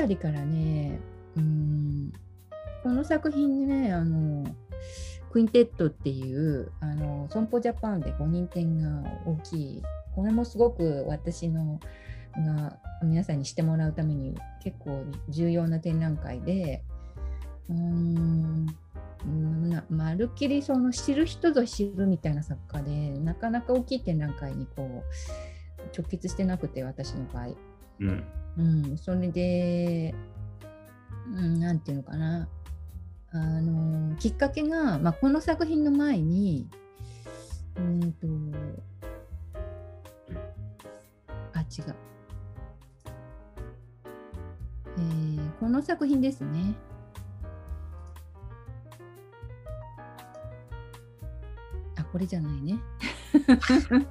辺りからねうんこの作品ねあのクインテットっていう損保ジャパンで5人展が大きいこれもすごく私のが皆さんにしてもらうために結構重要な展覧会でうんまるっきりその知る人ぞ知るみたいな作家でなかなか大きい展覧会にこう直結してなくて私の場合。うん、うん、それで、うん、なんていうのかなあのきっかけが、まあ、この作品の前にうんとあ違う、えー、この作品ですね。あこれじゃないね。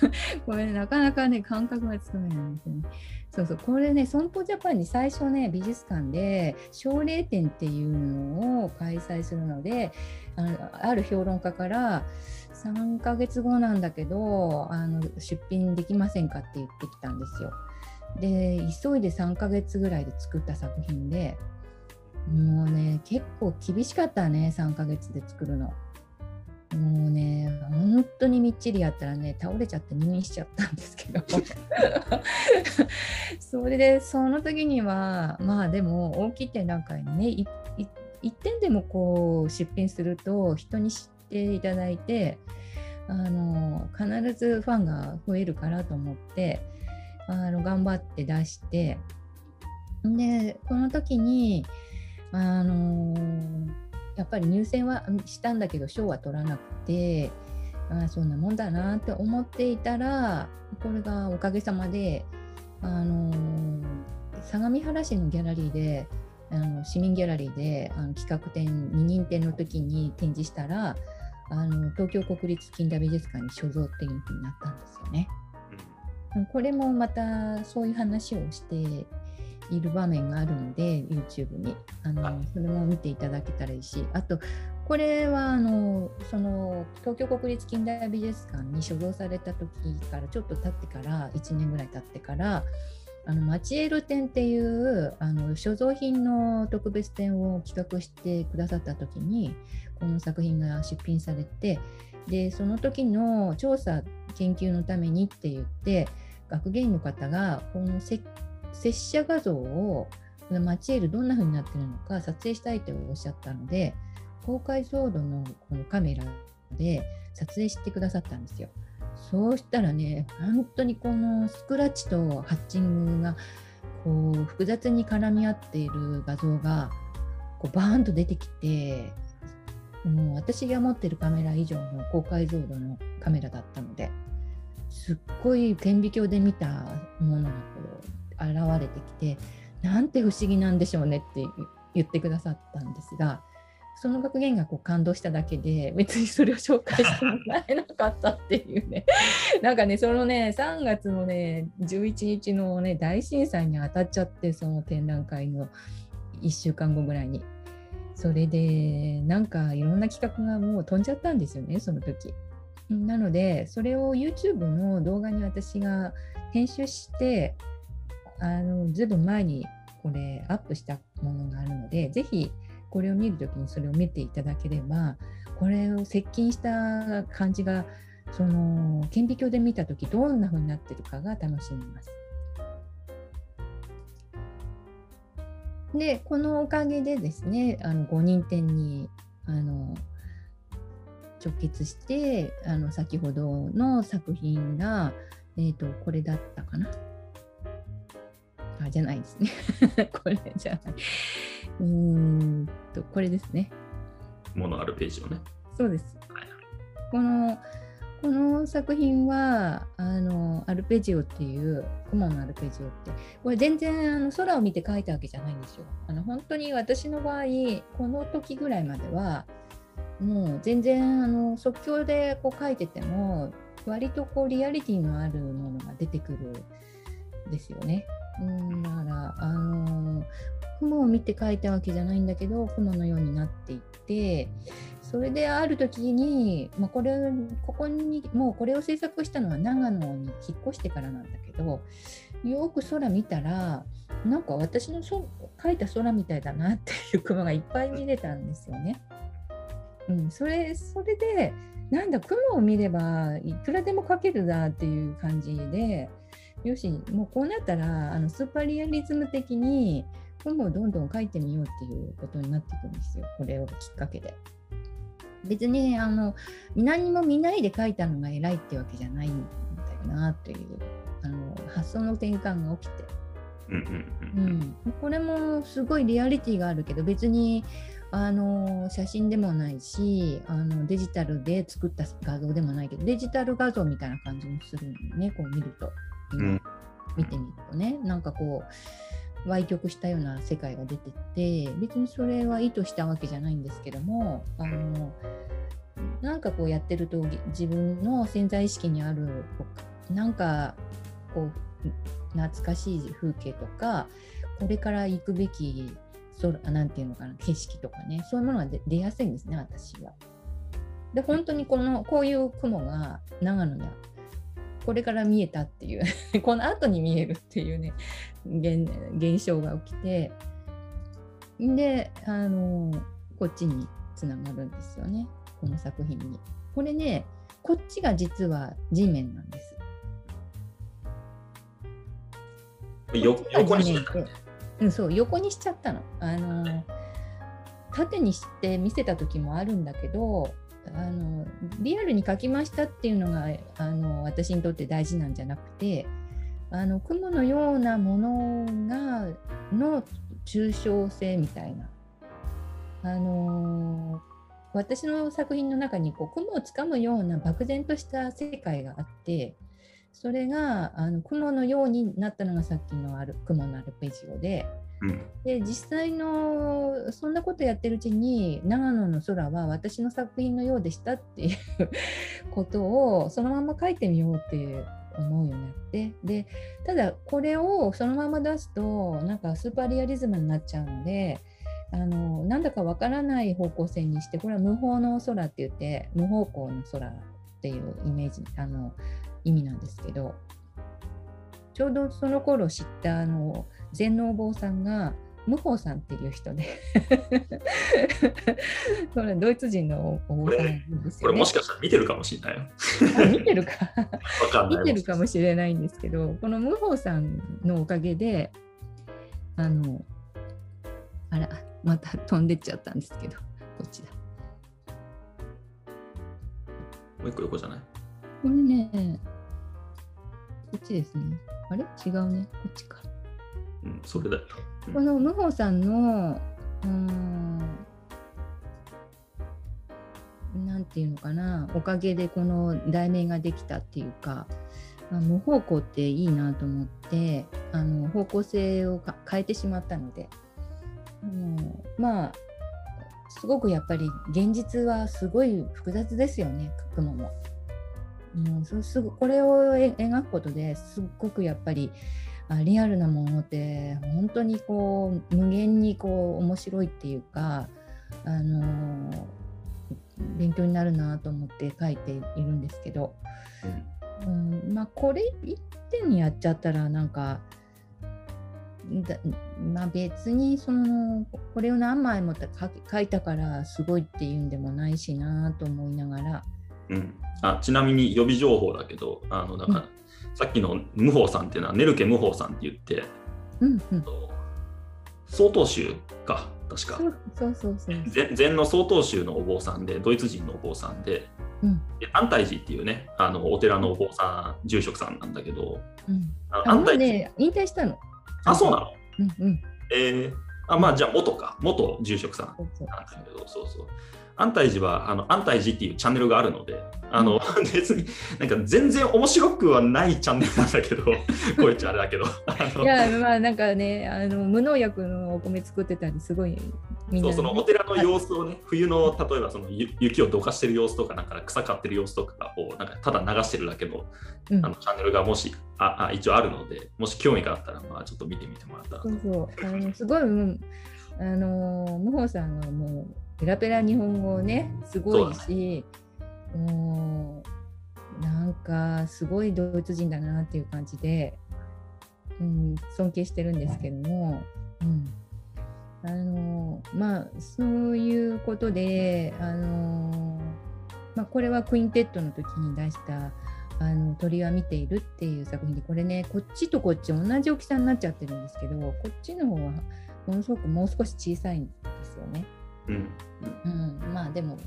これなかなかね感覚がつかめないんですよね。そうそうこれね損保ジャパンに最初ね美術館で奨励展っていうのを開催するのであのある評論家から3ヶ月後なんだけどあの出品できませんかって言ってきたんですよ。で急いで3ヶ月ぐらいで作った作品でもうね結構厳しかったね3ヶ月で作るの。もうね、本当にみっちりやったらね、倒れちゃって入院しちゃったんですけど、それで、その時には、まあでも、大きい展覧会にね、一点でもこう出品すると、人に知っていただいて、あの必ずファンが増えるからと思って、あの頑張って出して、で、この時に、あのやっぱり入選はしたんだけど賞は取らなくてあそんなもんだなって思っていたらこれがおかげさまで、あのー、相模原市のギャラリーであの市民ギャラリーであの企画展二人展の時に展示したらあの東京国立近代美術館に所蔵っていうふうになったんですよね。これもまたそういう話をしている場面があるので YouTube に。あのそれも見ていただけたらいいし。あとこれはあのその東京国立近代美術館に所蔵された時からちょっと経ってから1年ぐらい経ってからあのマチエル展っていうあの所蔵品の特別展を企画してくださった時にこの作品が出品されてでその時の調査研究のためにって言って学芸員の方がこの設拙者画像をマチエールどんな風になってるのか撮影したいとおっしゃったので高解像度のこのカメラで撮影してくださったんですよ。そうしたらね本当にこのスクラッチとハッチングがこう複雑に絡み合っている画像がこうバーンと出てきてもう私が持ってるカメラ以上の高解像度のカメラだったのですっごい顕微鏡で見たものがこう現れてきてなんて不思議なんでしょうねって言ってくださったんですがその学芸がこう感動しただけで別にそれを紹介してもらえなかったっていうね なんかねそのね3月のね11日のね大震災に当たっちゃってその展覧会の1週間後ぐらいにそれでなんかいろんな企画がもう飛んじゃったんですよねその時。なのでそれを YouTube の動画に私が編集してあのずいぶん前にこれアップしたものがあるので、ぜひこれを見るときにそれを見ていただければ、これを接近した感じが、その顕微鏡で見たときどんな風になってるかが楽しめます。で、このおかげでですね、あの5人展にあの直結して、あの先ほどの作品が、えーとこれだったかな。あ、じゃないですね。これじゃない。うんと、これですね。ものあるページをね。そうです。はい、この、この作品は、あの、アルペジオっていう、雲のアルペジオって、これ全然あの空を見て描いたわけじゃないんですよ。あの本当に私の場合、この時ぐらいまでは、もう全然あの即興でこう描いてても、割とこうリアリティのあるものが出てくるんですよね。うんあの雲を見て描いたわけじゃないんだけど雲のようになっていってそれである時に、まあ、これここにもうこれを制作したのは長野に引っ越してからなんだけどよく空見たらなんか私のそ描いた空みたいだなっていう雲がいっぱい見れたんですよね。うん、それそれでなんだ雲を見ればいくらでも描けるなっていう感じでよしもうこうなったらあのスーパーリアリズム的に雲をどんどん描いてみようっていうことになっていくんですよこれをきっかけで。別にあの何も見ないで描いたのが偉いってわけじゃないんだよなというあの発想の転換が起きて。うんうんうん、うん、これもすごいリアリティがあるけど別にあの写真でもないしあのデジタルで作った画像でもないけどデジタル画像みたいな感じもするのねこう見ると見てみるとね、なんかこう歪曲したような世界が出てて別にそれは意図したわけじゃないんですけどもあのなんかこうやってると自分の潜在意識にあるなんかこう懐かしい風景とかこれから行くべき空なんていうのかな景色とかねそういうものが出やすいんですね私は。で本当にこのこういう雲が長野にこれから見えたっていう この後に見えるっていうね現現象が起きてであのこっちにつながるんですよねこの作品に。これねこっちが実は地面なんです。横にしうん、そう横にしちゃったの。あの縦にして見せた時もあるんだけどあのリアルに描きましたっていうのがあの私にとって大事なんじゃなくてあの雲のようなものがの抽象性みたいな。あの私の作品の中にこう雲をつかむような漠然とした世界があってそれがあの雲のようになったのがさっきのある雲のアルペジオで,、うん。で実際のそんなことやってるうちに長野の空は私の作品のようでしたっていうことをそのまま書いてみようっていう思うようになってでただこれをそのまま出すとなんかスーパーリアリズムになっちゃうのであのなんだかわからない方向性にしてこれは無法の空って言って無方向の空っていうイメージあの意味なんですけどちょうどその頃知ったあの全能坊さんが無法さんっていう人で これドイツ人のお坊さんなんですよ、ね、これもしかしたら見てるかもしれないよ。見てるか 見てるかもしれないんですけどこの無法さんのおかげであのあらまた飛んでっちゃったんですけどこっちだ。もう一個横じゃない？これねこっちですね。あれ？違うね。こっちか。うん、それだよ。うん、この無法さんの、うん、なんていうのかな、おかげでこの題名ができたっていうか、あ無方向っていいなと思って、あの方向性を変えてしまったので、あのまあ、すごくやっぱり現実はすごい複雑ですよね、書くのも。もうすぐこれを描くことですっごくやっぱりリアルなものって本当にこう無限にこう面白いっていうか、あの勉強になるなと思って書いているんですけど、うん、うん、まあこれ一点にやっちゃったらなんかだまあ、別にそのこれを何枚も書いたからすごいっていうんでもないしなと思いながら。うん。あちなみに予備情報だけど、あのだから、さっきの無法さんっていうのは、ネルケ無法さんって言って、うんうん、曹洞宗か、確か。そうそうそう禅の曹洞宗のお坊さんで、ドイツ人のお坊さんで、うん、安泰寺っていうね、あのお寺のお坊さん、住職さんなんだけど、うん、安泰寺、ね、引退したの。あ、そうなの、うんうん、えー、あまあじゃあ元か、元住職さんなんだけど、そうそう。安泰寺はあの安泰寺っていうチャンネルがあるので、あの、別になんか全然面白くはないチャンネルなんだけど、こういうちゃあれだけど。いや、まあなんかね、あの無農薬のお米作ってたり、すごいみんな、ね、そう、そのお寺の様子をね、冬の例えばその雪をどかしてる様子とか、なんか草刈ってる様子とかをなんかただ流してるだけの,、あのチャンネルがもしああ一応あるので、もし興味があったら、まあちょっと見てみてもらったら。そうそう。あのすごい、あの、無法さんがもう、ペラペラ日本語ねすごいしもうなんかすごいドイツ人だなっていう感じでうん、尊敬してるんですけども、うん、あのまあそういうことであの、まあ、これはクインテッドの時に出した「あの鳥は見ている」っていう作品でこれねこっちとこっち同じ大きさになっちゃってるんですけどこっちの方はものすごくもう少し小さいんですよね。うん、うん、まあでも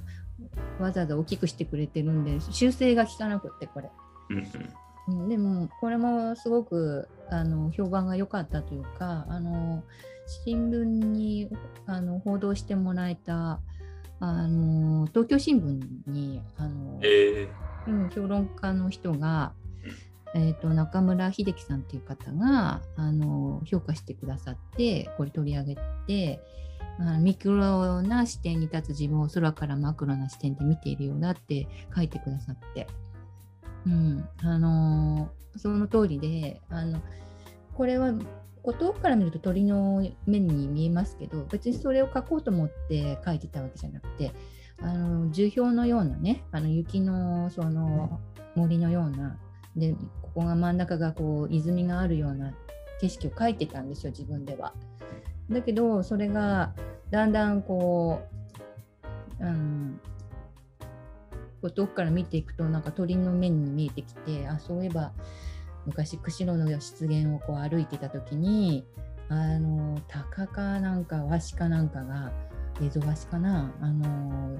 わざわざ大きくしてくれてるんで修正が効かなくってこれ。うん、でもこれもすごくあの評判が良かったというかあの新聞にあの報道してもらえたあの東京新聞にあの、え。ー、うん、評論家の人が、えーと、中村秀樹さんっていう方があの評価してくださってこれ取り上げてあミクロな視点に立つ自分を空からマクロな視点で見ているようだって書いてくださって、うんあのその通りであのこれは遠くから見ると鳥の目に見えますけど別にそれを描こうと思って描いてたわけじゃなくてあの樹氷のようなねあの雪のその森のようなでここが真ん中がこう泉があるような景色を描いてたんですよ自分では。だけどそれがだんだんこう、うん、こう遠くから見ていくとなんか鳥の目に見えてきてあそういえば昔釧路の湿原をこう歩いてた時にあの鷹かなんかワシかなんかがエゾワシかなあの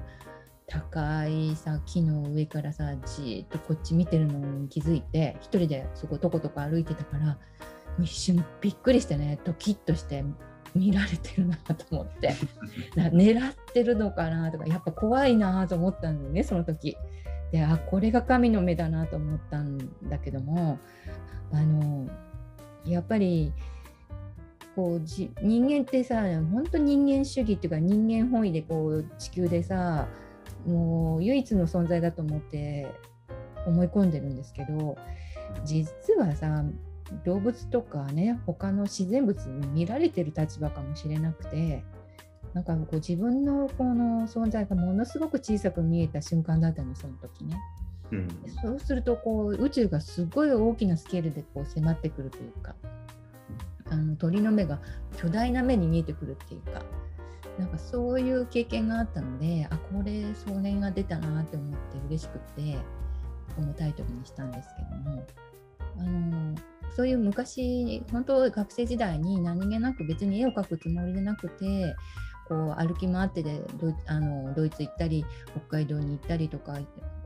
高いさ木の上からさじっとこっち見てるのに気づいて一人でそことことこ歩いてたから一瞬びっくりしてねドキッとして見られてるなと思って 狙ってるのかなとかやっぱ怖いなと思ったんだよねその時。であこれが神の目だなと思ったんだけどもあのやっぱりこうじ人間ってさ本当人間主義っていうか人間本位でこう地球でさもう唯一の存在だと思って思い込んでるんですけど実はさ動物とかね他の自然物に見られてる立場かもしれなくてなんかこう自分のこの存在がものすごく小さく見えた瞬間だったのその時ね。うん、そうするとこう宇宙がすごい大きなスケールでこう迫ってくるというかあの鳥の目が巨大な目に見えてくるっていうかなんかそういう経験があったのであこれ少年が出たなって思って嬉しくてこのタイトルにしたんですけどもあのそういう昔本当学生時代に何気なく別に絵を描くつもりでなくてこう歩き回ってでドあのドイツ行ったり北海道に行ったりとか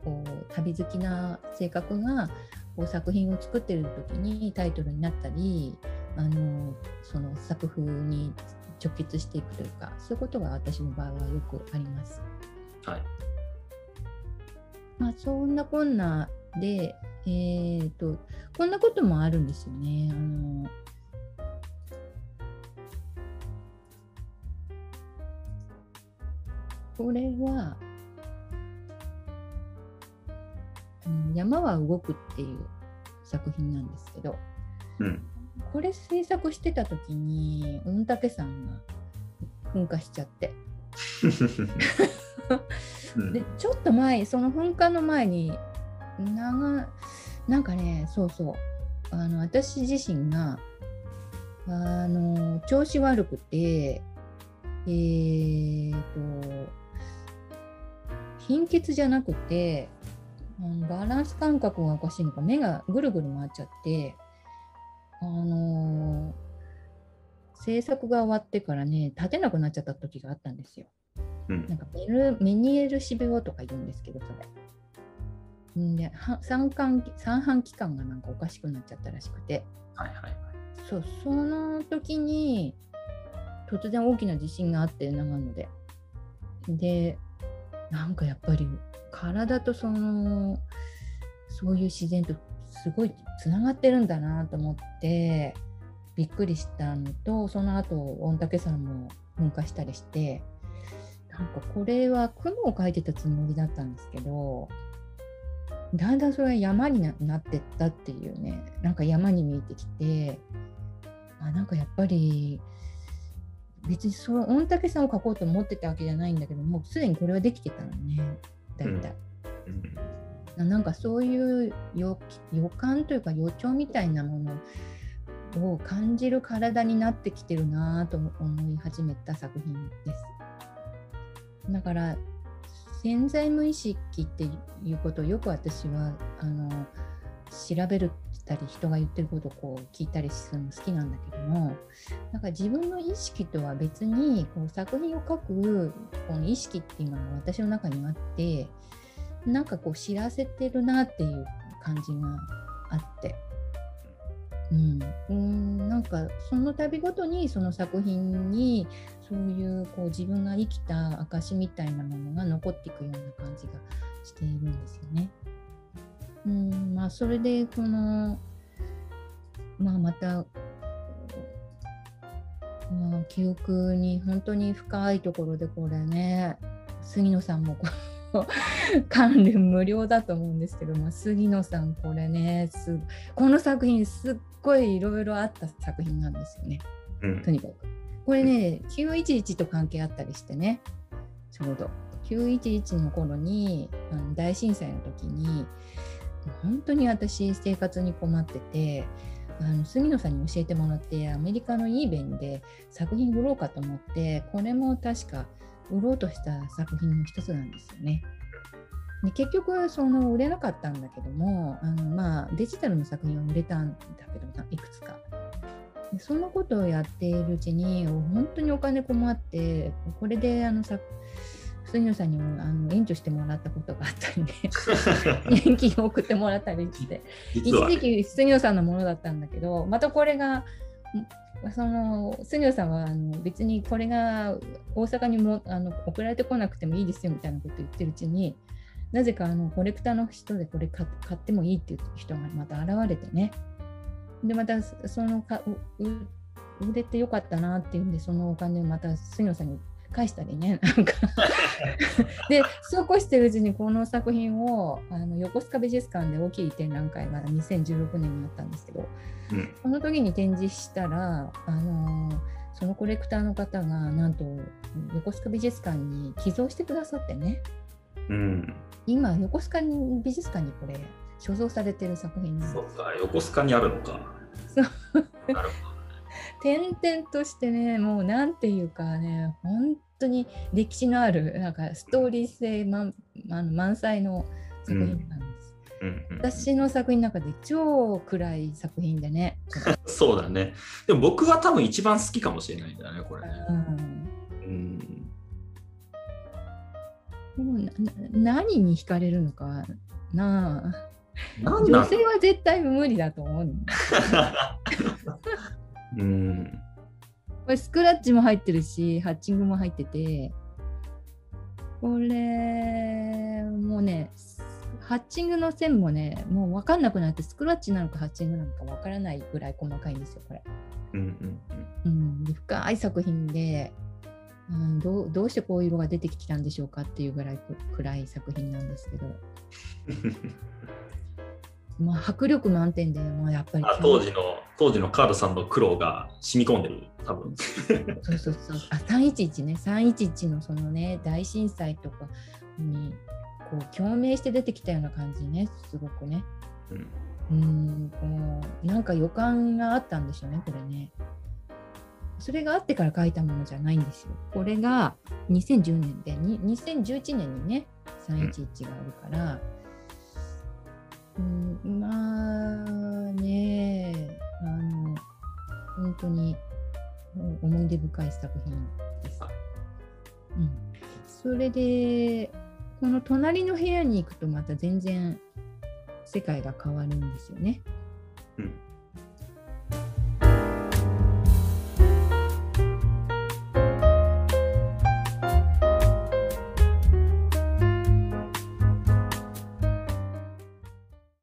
こう旅好きな性格がこう作品を作ってる時にタイトルになったりあのその作風に直結していくというかそういうことが私の場合はよくあります。はいまあ、そんなこんなで、えーとこんなこともあるんですよね。あのこれは、うん、山は動くっていう作品なんですけど、うん、これ制作してた時に御嶽山が噴火しちゃって。でちょっと前その噴火の前に長なんかねそうそうあの私自身があの調子悪くてえーと貧血じゃなくて、うん、バランス感覚がおかしいのか目がぐるぐる回っちゃってあのー、制作が終わってからね立てなくなっちゃった時があったんですよ。うん、なんかメルメニエル死病とか言うんですけどそれ。で三半三半期間がなんかおかしくなっちゃったらしくて、はいはいはい、そうその時に突然大きな地震があって長野で。でなんかやっぱり体とそのそういう自然とすごいつながってるんだなと思ってびっくりしたのとその後御嶽山も噴火したりしてなんかこれは雲を描いてたつもりだったんですけどだんだんそれが山になってったっていうねなんか山に見えてきてあなんかやっぱり別にその御嶽山を描こうと思ってたわけじゃないんだけどもうすでにこれはできてたのね大体、うん、なんかそういう予予感というか予兆みたいなものを感じる体になってきてるなと思い始めた作品です。だから潜在無意識っていうことをよく私はあの調べるたり人が言ってることをこう聞いたりするの好きなんだけどもなんか自分の意識とは別にこう作品を書くこの意識っていうのが私の中にあってなんかこう知らせてるなっていう感じがあって。うん、うんなんかその度ごとにその作品にそういうこう自分が生きた証みたいなものが残っていくような感じがしているんですよね。うんまあ、それでこの、まあ、また、まあ、記憶に本当に深いところでこれね杉野さんもこ関連無料だと思うんですけど、まあ、杉野さんこれねすこの作品すっごいいろいろあった作品なんですよね、うん、とにかく。これね911と関係あったりしてねちょうど。911の頃にあの大震災の時に本当に私生活に困っててあの杉野さんに教えてもらってアメリカの eBay で作品売ろうかと思ってこれも確か売ろうとした作品の一つなんですよね。で結局その売れなかったんだけどもあの、まあ、デジタルの作品は売れたんだけどいくつか。でそのことをやっているうちに本当にお金困ってこれであの作杉野さんにもあの援助してもらったことがあったりね 年金を送ってもらったりして一時期杉野さんのものだったんだけどまたこれがその杉野さんはあの別にこれが大阪にもあの送られてこなくてもいいですよみたいなこと言ってるうちになぜかあのコレクターの人でこれ買ってもいいっていう人がまた現れてね。でまたそのか売れてよかったなっていうんでそのお金をまた杉野さんに返したりねなんか。でそうこうしてるうちにこの作品をあの横須賀美術館で大きい展覧会が2016年にあったんですけど、うん、その時に展示したらあのそのコレクターの方がなんと横須賀美術館に寄贈してくださってね、うん、今横須賀美術館にこれ所蔵されてる作品なんです。そうか横須賀にあるのか。なるほど。点々としてねもうなんていうかね本当に歴史のあるなんかストーリー性満あの満載の作品なんです。うんうんうん、私の作品の中で超暗い作品でね。そうだね。でも僕は多分一番好きかもしれないんだね、これね。うん、でも何に惹かれるのかなあ。女性は絶対無理だと思う。うん。これスクラッチも入ってるし、ハッチングも入ってて、これ、もうね、ハッチングの線もね、もう分かんなくなって、スクラッチなのかハッチングなのか分からないぐらい細かいんですよ、これ。うんうんうん、深い作品で、うん、どうどうしてこういう色が出てきたんでしょうかっていうぐらい暗い作品なんですけど。まあ、迫力満点で、まあ、やっぱり当時の当時のカードさんの苦労が染み込んでる多分。そうそうそう。あ311ね。311のそのね大震災とかにこう共鳴して出てきたような感じね。すごくね。うん。うん。なんか予感があったんでしょうねこれね。それがあってから書いたものじゃないんですよ。これが2010年で2011年にね311があるから、うんうん、まあねあの本当に思い出深い作品です。うん、それでこの隣の部屋に行くとまた全然世界が変わるんですよね。うん、